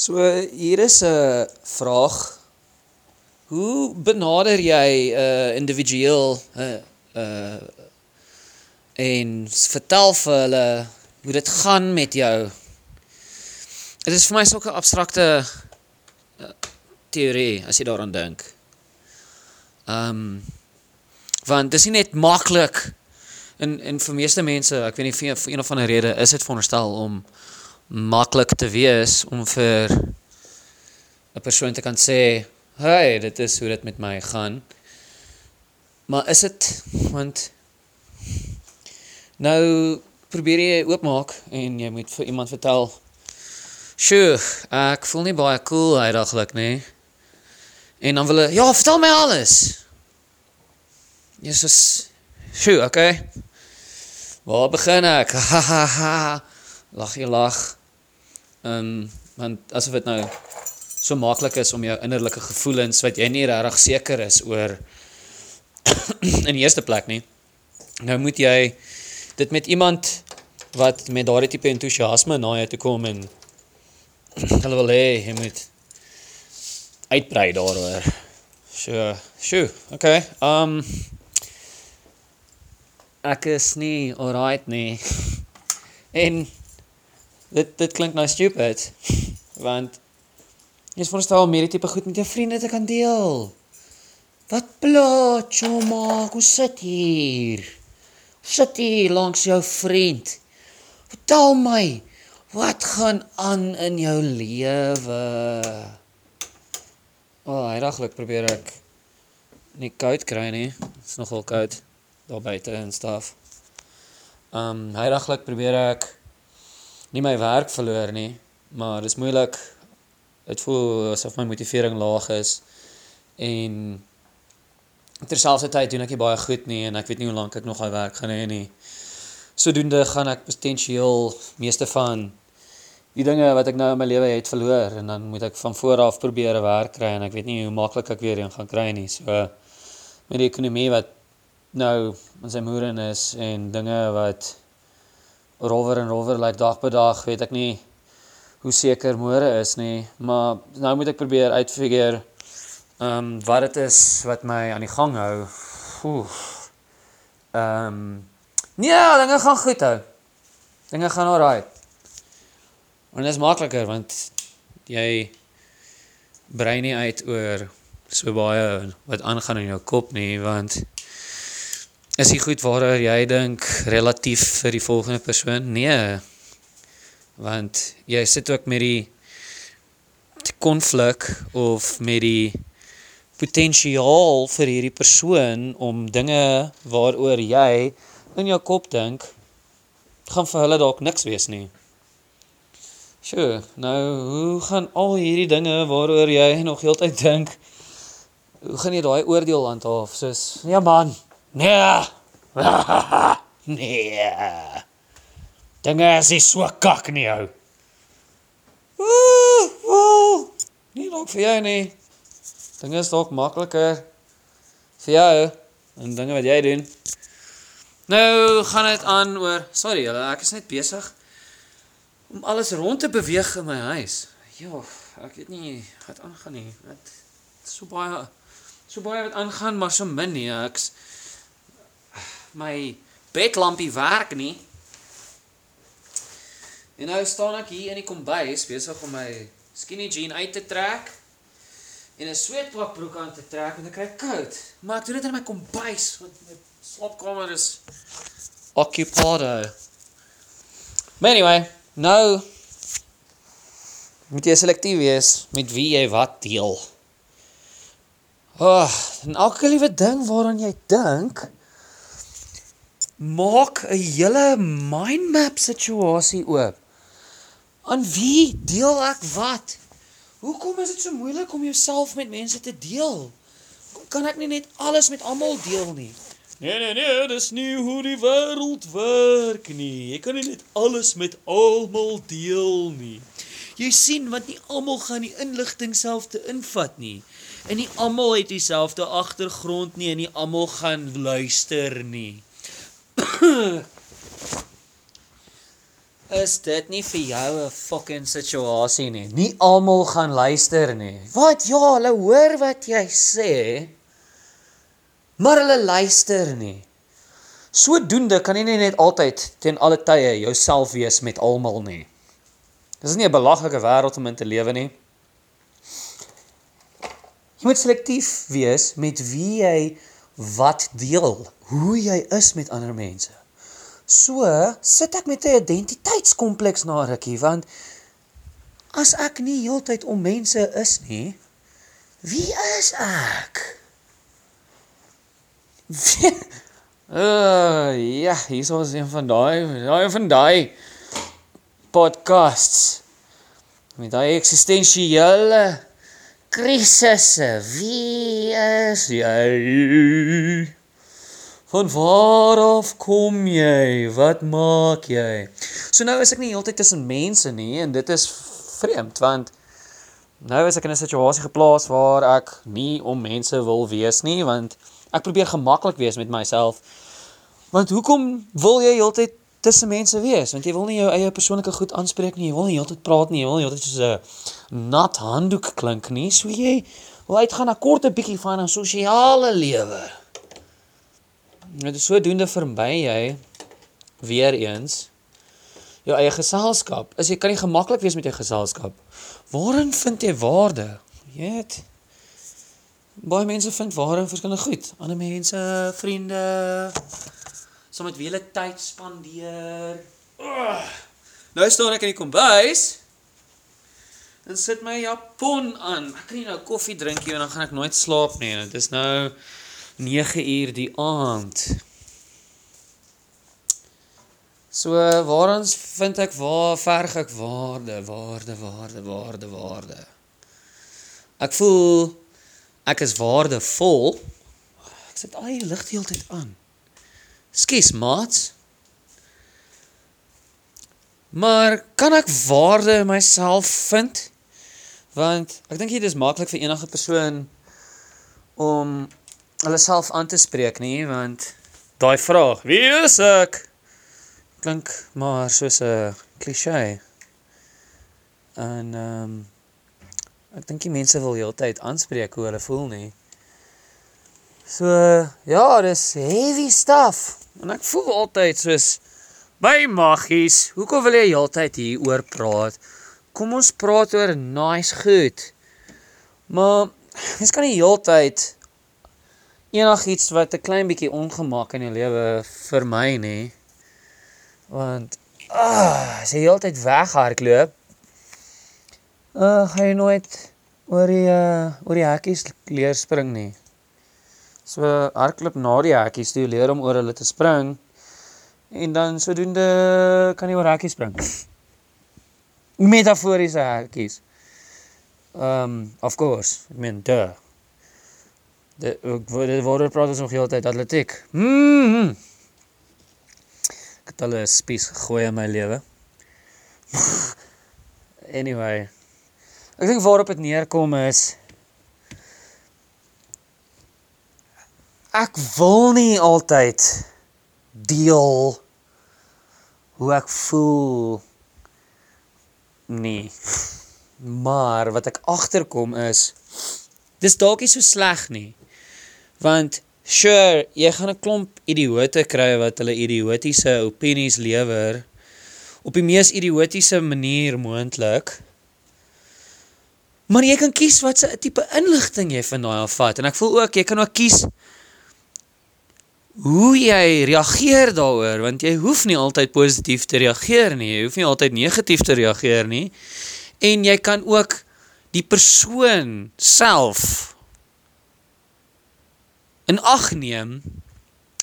So hier is 'n vraag. Hoe benader jy 'n uh, individueel 'n uh, uh, en vertel vir hulle hoe dit gaan met jou? Dit is vir my 'n abstrakte uh, teorie as jy daaraan dink. Ehm um, want dis nie net maklik en en vir meeste mense, ek weet nie vir, vir een of ander rede is dit veronderstel om maklik te wees om vir 'n persoon te kan sê, "Hey, dit is hoe dit met my gaan." Maar is dit want nou probeer jy oopmaak en jy moet vir iemand vertel, "Sjoe, ek voel nie baie cool uitdaglik nie." En dan wil hulle, "Ja, vertel my alles." Jesus, sjoe, okay. Waar begin ek? Ha ha ha. Lag jy lag. Ehm um, want asof dit nou so maklik is om jou innerlike gevoelens wat jy nie regtig seker is oor in die eerste plek nie. Nou moet jy dit met iemand wat met daardie tipe entoesiasme na jou toe kom en hulle wil hê jy moet uitbrei daaroor. So, sjoe, okay. Ehm um, ek is nie alright nie. En dit dit klink nou stupid want jy is verstaan om hierdie tipe goed met jou vriende te kan deel. Wat pla, choma, hoe sit hier? Sit hier langs jou vriend. Vertel my, wat gaan aan in jou lewe? O, oh, heidaglik probeer ek nie koud kry nie. Dit's nogal koud daar buite en staf. Um heidaglik probeer ek nie my werk verloor nie, maar dis moeilik. Dit voel asof my motivering laag is en terselfdertyd doen ek nie baie goed nie en ek weet nie hoe lank ek nog daai werk gaan hê nie. Sodoende gaan ek potensieel meeste van die dinge wat ek nou in my lewe het verloor en dan moet ek van voor af probeer 'n werk kry en ek weet nie hoe maklik ek weer een gaan kry nie. So met die ekonomie wat nou in sy moere is en dinge wat rower en rower lyk like dag per dag, weet ek nie hoe seker môre is nie, maar nou moet ek probeer uitfigure ehm um, wat dit is wat my aan die gang hou. Oef. Ehm um, nee, dinge gaan goed hou. Dinge gaan alraai. En dit is makliker want jy brei nie uit oor so baie wat aangaan in jou kop nie, want Is die goed waaroor jy dink relatief vir die volgende persoon? Nee. Want jy sit ook met die konflik of met die potensiaal vir hierdie persoon om dinge waaroor jy in jou kop dink gaan vir hulle dalk niks wees nie. Sjoe, nou hoe gaan al hierdie dinge waaroor jy nog heeltyd dink hoe gaan jy daai oordeel handhaaf? Soos ja man, Nee. nee. Dinge is nie so kak nie ou. Ooh, ooh. Nie dalk vir jou nie. Dinge is dalk makliker vir jou en dinge wat jy doen. Nou gaan dit aan oor, sorry julle, ek is net besig om alles rond te beweeg in my huis. Ja, ek weet nie wat aangaan nie. Wat so baie so baie wat aangaan, maar so min nie. Ek's my bedlampie werk nie. En nou staan ek hier in die kombuis besig om my skinny jean uit te trek en 'n sweetbroek aan te trek en ek kry koud. Maar ek doen dit in my kombuis want my slaapkamer is occupied. Maar anyway, nou moet jy selektief wees met wie jy wat deel. Ag, oh, en elke liewe ding waaraan jy dink, maak 'n hele mind map situasie oop. Aan wie deel ek wat? Hoekom is dit so moeilik om jouself met mense te deel? Hoekom kan ek nie net alles met almal deel nie? Nee nee nee, dis nie hoe die wêreld werk nie. Jy kan nie net alles met almal deel nie. Jy sien want nie almal gaan die inligting self te invat nie. En nie almal het dieselfde agtergrond nie en nie almal gaan luister nie. is dit nie vir jou 'n fucking situasie nie. Nie almal gaan luister nie. Wat? Ja, hulle hoor wat jy sê. Maar hulle luister nie. Sodoende kan jy nie net altyd ten alle tye jouself wees met almal nie. Dis nie 'n belaglike wêreld om in te lewe nie. Jy moet selektief wees met wie jy wat deel, hoe jy is met ander mense. So sit ek met 'n identiteitskompleks na rukkie want as ek nie heeltyd om mense is nie, wie is ek? uh, ja, hier is ons een van daai, daai van daai podcasts met daai eksistensiële krisisse. Wie is jy? Van waar af kom jy? Wat maak jy? So nou is ek nie heeltyd tussen mense nie en dit is vreemd want nou is ek in 'n situasie geplaas waar ek nie om mense wil wees nie want ek probeer gemaklik wees met myself. Want hoekom wil jy heeltyd tussen mense wees? Want jy wil nie jou eie persoonlike goed aanspreek nie. Jy wil nie heeltyd praat nie. Jy wil nie heeltyd soos 'n nat handdoek klink nie. So jy wil uitgaan na korte bietjie van 'n sosiale lewe. Dit is sodoende vermy jy weer eens jou eie geselskap. As jy kan nie gemaklik wees met jou geselskap. Waarin vind jy waarde? Jy weet baie mense vind waarde in verskillende goed. Ander mense, vriende, soms met wie hulle tyd spandeer. Oh. Nou staan ek in die kombuis en sit my japon aan. Ek kan nie nou koffie drink nie en dan gaan ek nooit slaap nie. Dit is nou 9 uur die aand. So waar ons vind ek waar verg ek waarde, waarde, waarde, waarde, waarde. Ek voel ek is waardevol. Ek sit al die lig heeltyd aan. Skus, maats. Maar kan ek waarde in myself vind? Want ek dink dit is maklik vir enige persoon om hulle self aan te spreek nie want daai vraag wie is ek klink maar soos 'n klise en ehm um, ek dink die mense wil heeltyd aanspreek hoe hulle voel nie so ja dis heavy stuff en ek voel altyd soos my maggies hoekom wil jy heeltyd hier oor praat kom ons praat oor nice goed maar mens kan nie heeltyd enigiets wat 'n klein bietjie ongemak in jou lewe vir my nê. Want ah, as jy heeltyd weghardloop, uh gaan jy nooit oor die uh oor die hekkies leer spring nie. So hardloop na die hekkies, jy leer om oor hulle te spring en dan sodoende kan jy oor hekkies spring. Metaforiese hekkies. Um of course, I mean duh. Dit word word praat ons nog heeltyd atletiek. Mm. Ek het al 'n spies gegooi in my lewe. anyway. Ek dink waarop dit neerkom is ek wil nie altyd deel hoe ek voel nie. Maar wat ek agterkom is dis dalk nie so sleg nie. Want sure, jy gaan 'n klomp idioote kry wat hulle idiotiese opinies lewer op die mees idiotiese manier moontlik. Maar jy kan kies wat se tipe inligting jy van daai afvat en ek voel ook jy kan ook kies hoe jy reageer daaroor want jy hoef nie altyd positief te reageer nie, jy hoef nie altyd negatief te reageer nie. En jy kan ook die persoon self in ag neem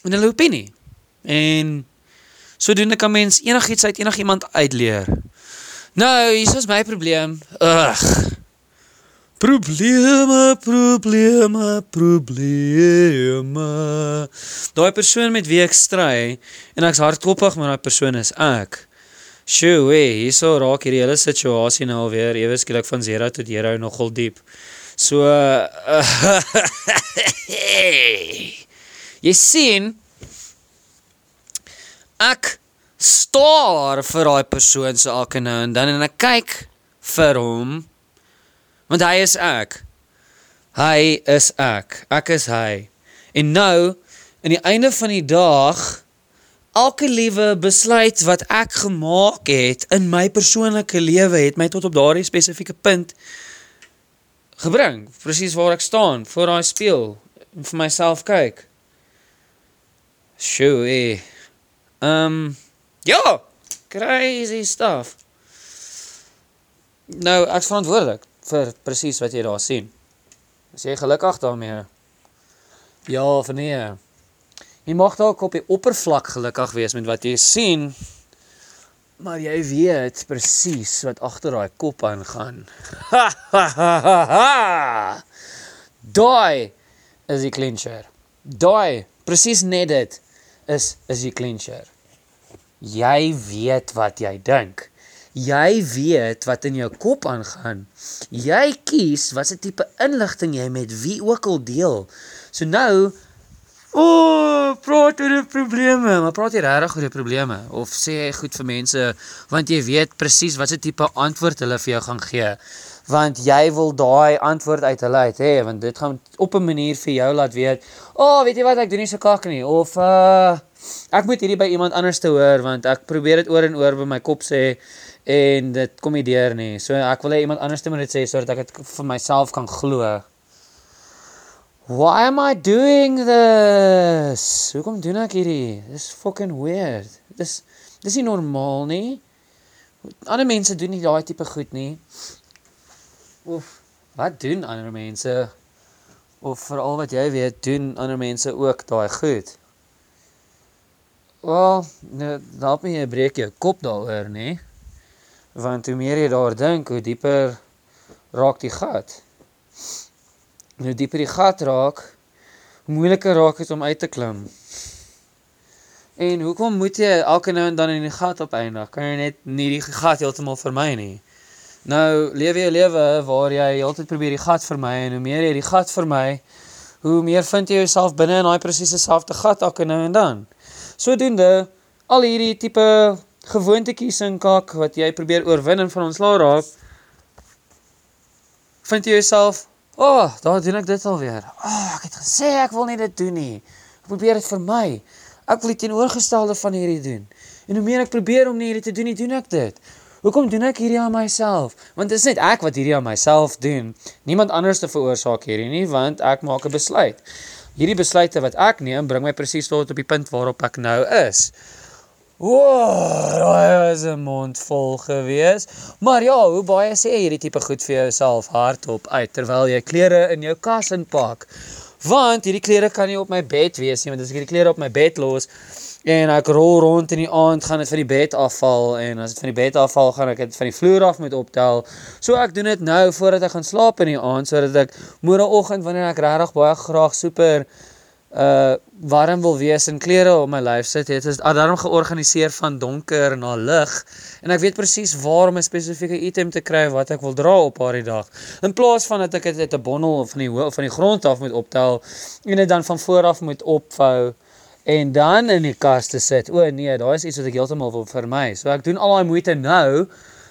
in hulle opinie. En sodoende kan mens enigiets uit enigiemand uitleer. Nou, hier is my probleem. Ugh. Probleme, probleme, probleme. Daai persoon met wie ek stry en ek's hardkoppig met daai persoon is ek. Sjoe, hierso raak hierdie hele situasie nou alweer ewe skielik van 0 tot 0 nogal diep. So uh, jy sien ek staar vir daai persoon se elke nou en dan en ek kyk vir hom want hy is ek. Hy is ek. Ek is hy. En nou in die einde van die dag elke liewe besluit wat ek gemaak het in my persoonlike lewe het my tot op daardie spesifieke punt gebring. Presies waar ek staan voor daai spieël en vir myself kyk. Sjoe. Ehm um, ja, crazy stuff. Nou, ek is verantwoordelik vir presies wat jy daar sien. Is jy gelukkig daarmee? Ja of nee? Jy mag dalk op die oppervlak gelukkig wees met wat jy sien, maar jy weet presies wat agter daai kop aangaan. Daai is die clincher. Daai, presies net dit is is die clincher. Jy weet wat jy dink. Jy weet wat in jou kop aangaan. Jy kies watse tipe inligting jy met wie ook al deel. So nou, o, oh, praat oor die probleme, maar praat jy regtig oor die probleme of sê jy goed vir mense want jy weet presies watse tipe antwoord hulle vir jou gaan gee? Want jy wil daai antwoord uit hulle uit hê, want dit gaan op 'n manier vir jou laat weet, o, oh, weet jy wat ek doen nie so kak nie of uh ek moet hierdie by iemand anders te hoor want ek probeer dit oor en oor by my kop sê en dit kom nie deur nie. So ek wil hê iemand anders moet dit sê sodat ek dit vir myself kan glo. Why am I doing this? Hoekom doen ek hierdie? Dis fucking weird. Dis dis nie normaal nie. Ander mense doen nie daai tipe goed nie. Of wat doen ander mense? Of veral wat jy weet, doen ander mense ook daai goed? Wel, nou, dalk moet jy breek jou kop daaroor, nê? want hoe meer jy daar dink, hoe dieper raak die gat. Hoe dieper die gat raak, hoe moeiliker raak dit om uit te klim. En hoekom moet jy elke nou en dan in die gat opeindig? Kan jy net nie die gat heeltemal vermy nie? Nou lewe jy 'n lewe waar jy heeltyd probeer die gat vermy en hoe meer jy die gat vermy, hoe meer vind jy jouself binne in daai presiese selfde gat elke nou en dan. Sodoende al hierdie tipe gewoontetjies in kak wat jy probeer oorwin en van ontslaa raak, vind jy jouself, "Ag, oh, daar doen ek dit alweer. Ag, oh, ek het gesê ek wil nie dit doen nie. Ek probeer dit vermy. Ek wil die teenoorgestelde van hierdie doen. En hoe meer ek probeer om nie hierdie te doen nie, doen ek dit. Hoekom doen ek hierdie aan myself? Want dit is net ek wat hierdie aan myself doen. Niemand anders te veroorsaak hierdie nie, want ek maak 'n besluit. Hierdie besluite wat ek neem, bring my presies tot op die punt waarop ek nou is. Wow, daai was 'n mond vol gewees. Maar ja, hoe baie sê hierdie tipe goed vir jouself hardop uit terwyl jy klere in jou kas inpak? Want hierdie klere kan nie op my bed wees nie, want as ek hierdie klere op my bed los en ek rol rond in die aand, gaan dit van die bed afval en as dit van die bed afval, gaan ek dit van die vloer af moet optel. So ek doen dit nou voordat ek gaan slaap in die aand sodat ek môreoggend wanneer ek regtig baie graag super uh warm wil wees en klere op my lyf sit, het is daarom georganiseer van donker na lig en ek weet presies waar om 'n spesifieke item te kry wat ek wil dra op daardie dag. In plaas van dat ek dit uit 'n bondel van die van die grond af moet optel en dit dan van voor af moet opvou en dan in die kas te sit. O nee, daai is iets wat ek heeltemal wil vermy. So ek doen al daai moeite nou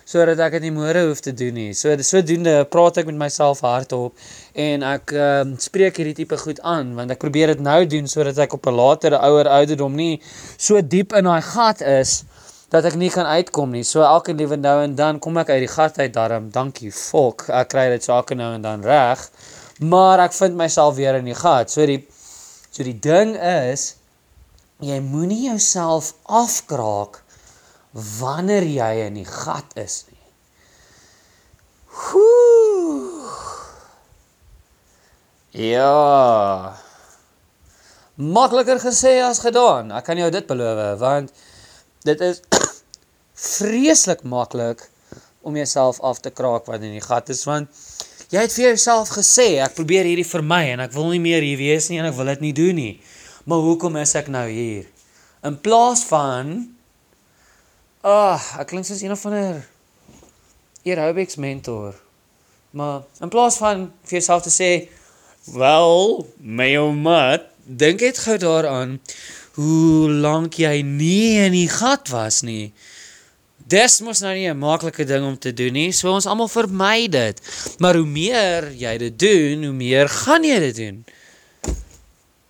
sodat ek dit nie môre hoef te doen nie. So sodoende praat ek met myself hardop en ek ehm um, spreek hierdie tipe goed aan want ek probeer dit nou doen sodat ek op 'n latere ouer ouderdom nie so diep in daai gat is dat ek nie kan uitkom nie. So elke liewe nou en dan kom ek uit die gat uit darm. Dankie fok. Ek kry dit sake nou en dan reg. Maar ek vind myself weer in die gat. So die so die ding is jy moenie jouself afkraak wanneer jy in die gat is nie. Ooh. Ja. Makliker gesê as gedaan. Ek kan jou dit beloof want dit is vreeslik maklik om jouself af te kraak wanneer jy in die gat is want jy het vir jouself gesê ek probeer hierdie vermy en ek wil nie meer hier wees nie en ek wil dit nie doen nie. Maar hoekom is ek nou hier? In plaas van Ag, oh, ek klink soos een of ander aerobics mentor. Maar in plaas van vir jouself te sê, "Wel, my ou mat, dink net gou daaraan hoe lank jy nie in die gat was nie. Dis mos nou nie 'n maklike ding om te doen nie. So ons almal vermy dit. Maar hoe meer jy dit doen, hoe meer gaan jy dit doen.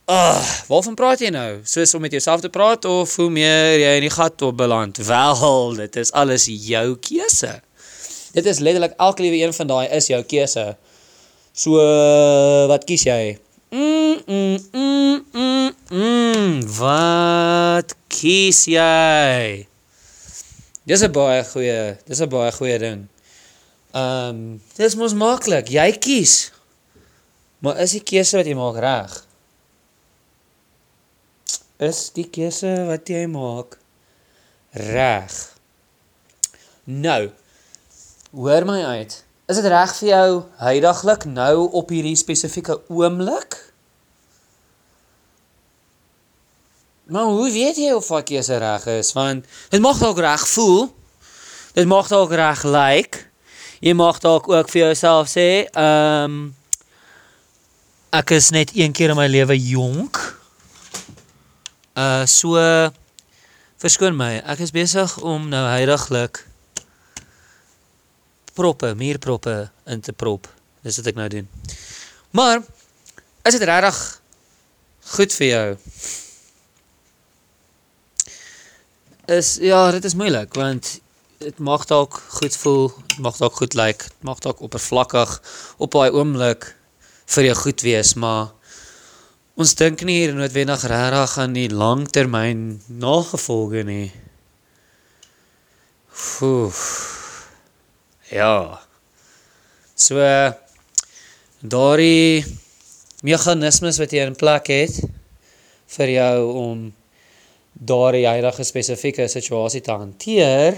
Ag, uh, waarvan praat jy nou? Soos om met jouself te praat of hoe meer jy in die gat op beland? Wel, dit is alles jou keuse. Dit is letterlik elke liewe een van daai is jou keuse. So wat kies jy? Mm, mm, mm, mm, mm, wat kies jy? Dis 'n baie goeie, dis 'n baie goeie ding. Ehm, um, dis mos maklik. Jy kies. Maar is die keuse wat jy maak reg? Is die keuse wat jy maak reg? Nou. Hoor my uit. Is dit reg vir jou heidaglik nou op hierdie spesifieke oomblik? Maar hoe weet jy of wat keuse reg is? Want dit mag dalk reg voel. Dit mag dalk reg lyk. Like. Jy mag dalk ook vir jouself sê, ehm um, ek is net een keer in my lewe jonk. Uh so verskoon my. Ek is besig om nou heidaglik proppe, muurproppe in te prop. Dis wat ek nou doen. Maar is dit regtig goed vir jou? is ja, dit is moeilik want dit mag dalk goed voel, mag dalk goed lyk, like, mag dalk oppervlakkig op daai oomblik vir jou goed wees, maar ons dink nie hier noodwendig regtig aan die langtermyn nagevolge nie. Oef. Ja. So daardie meganismes wat jy in plek het vir jou om daardie huidige spesifieke situasie te hanteer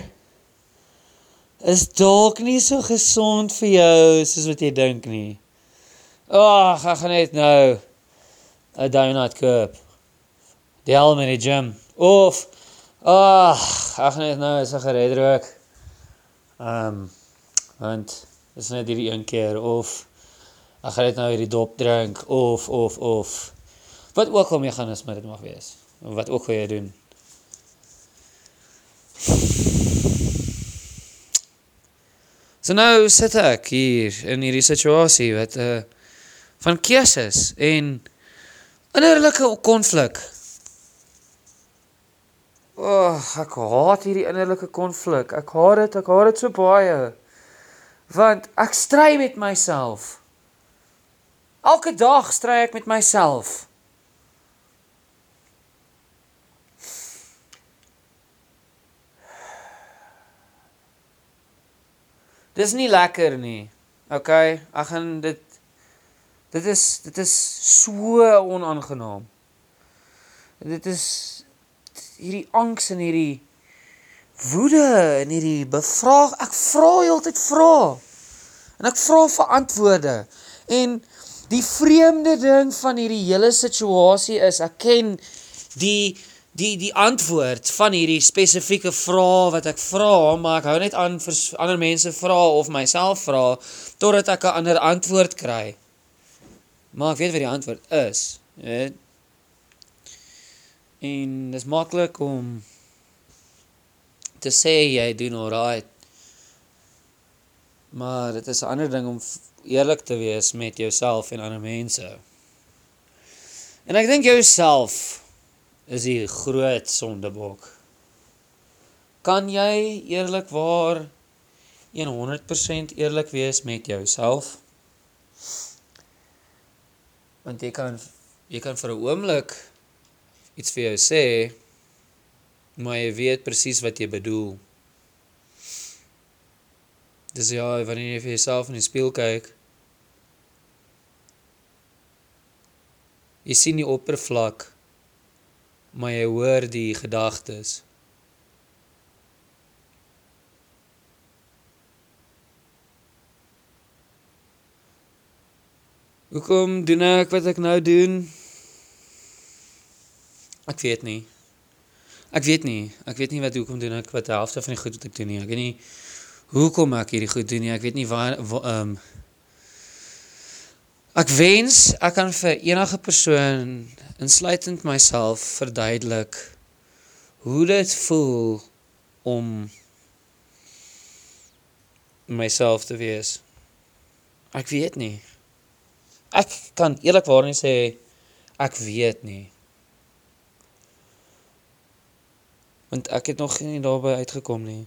is dalk nie so gesond vir jou soos wat jy dink nie. Ag, ek gaan net nou 'n donut koop. Die helm in die gym. Of ag, ek gaan net nou 'n sigaret rook. Ehm um, want dis net hierdie een keer of ek gaan net nou hierdie dop drink of of of wat ook al meganisme dit mag wees wat ook jy doen. So nou sit ek hier in hierdie situasie wat uh van keuses en innerlike konflik. O, oh, ek haat hierdie innerlike konflik. Ek haat dit, ek haat dit so baie. Want ek stry met myself. Elke dag stry ek met myself. Dis nie lekker nie. OK, ek gaan dit dit is dit is so onaangenaam. Dit is hierdie angs en hierdie woede en hierdie bevraag. Ek vra heeltyd vra. En ek vra vir antwoorde. En die vreemde ding van hierdie hele situasie is ek ken die die die antwoord van hierdie spesifieke vraag wat ek vra, maar ek hou net aan vir ander mense vra of myself vra totdat ek 'n ander antwoord kry. Maar ek weet wat die antwoord is, weet. En dit is maklik om te sê jy doen alright. Maar dit is 'n ander ding om eerlik te wees met jouself en ander mense. En ek dink jouself is die groot sondebok. Kan jy eerlikwaar 100% eerlik wees met jouself? Want jy kan jy kan vir 'n oomblik iets vir jou sê, maar jy weet presies wat jy bedoel. Dis ja, wanneer jy vir jouself in die spieël kyk, jy sien die oppervlak maar jy hoor die gedagtes. Hoekom doen ek wat ek nou doen? Ek weet nie. Ek weet nie. Ek weet nie wat hoekom doen ek wat die helfte van die goed wat ek doen nie. Ek weet nie hoekom ek hierdie goed doen nie. Ek weet nie waar ehm um, Ek wens ek kan vir enige persoon insluitend myself verduidelik hoe dit voel om myself te wees. Ek weet nie. Ek kan eerlikwaar nie sê ek weet nie. Want ek het nog nie daarby uitgekom nie.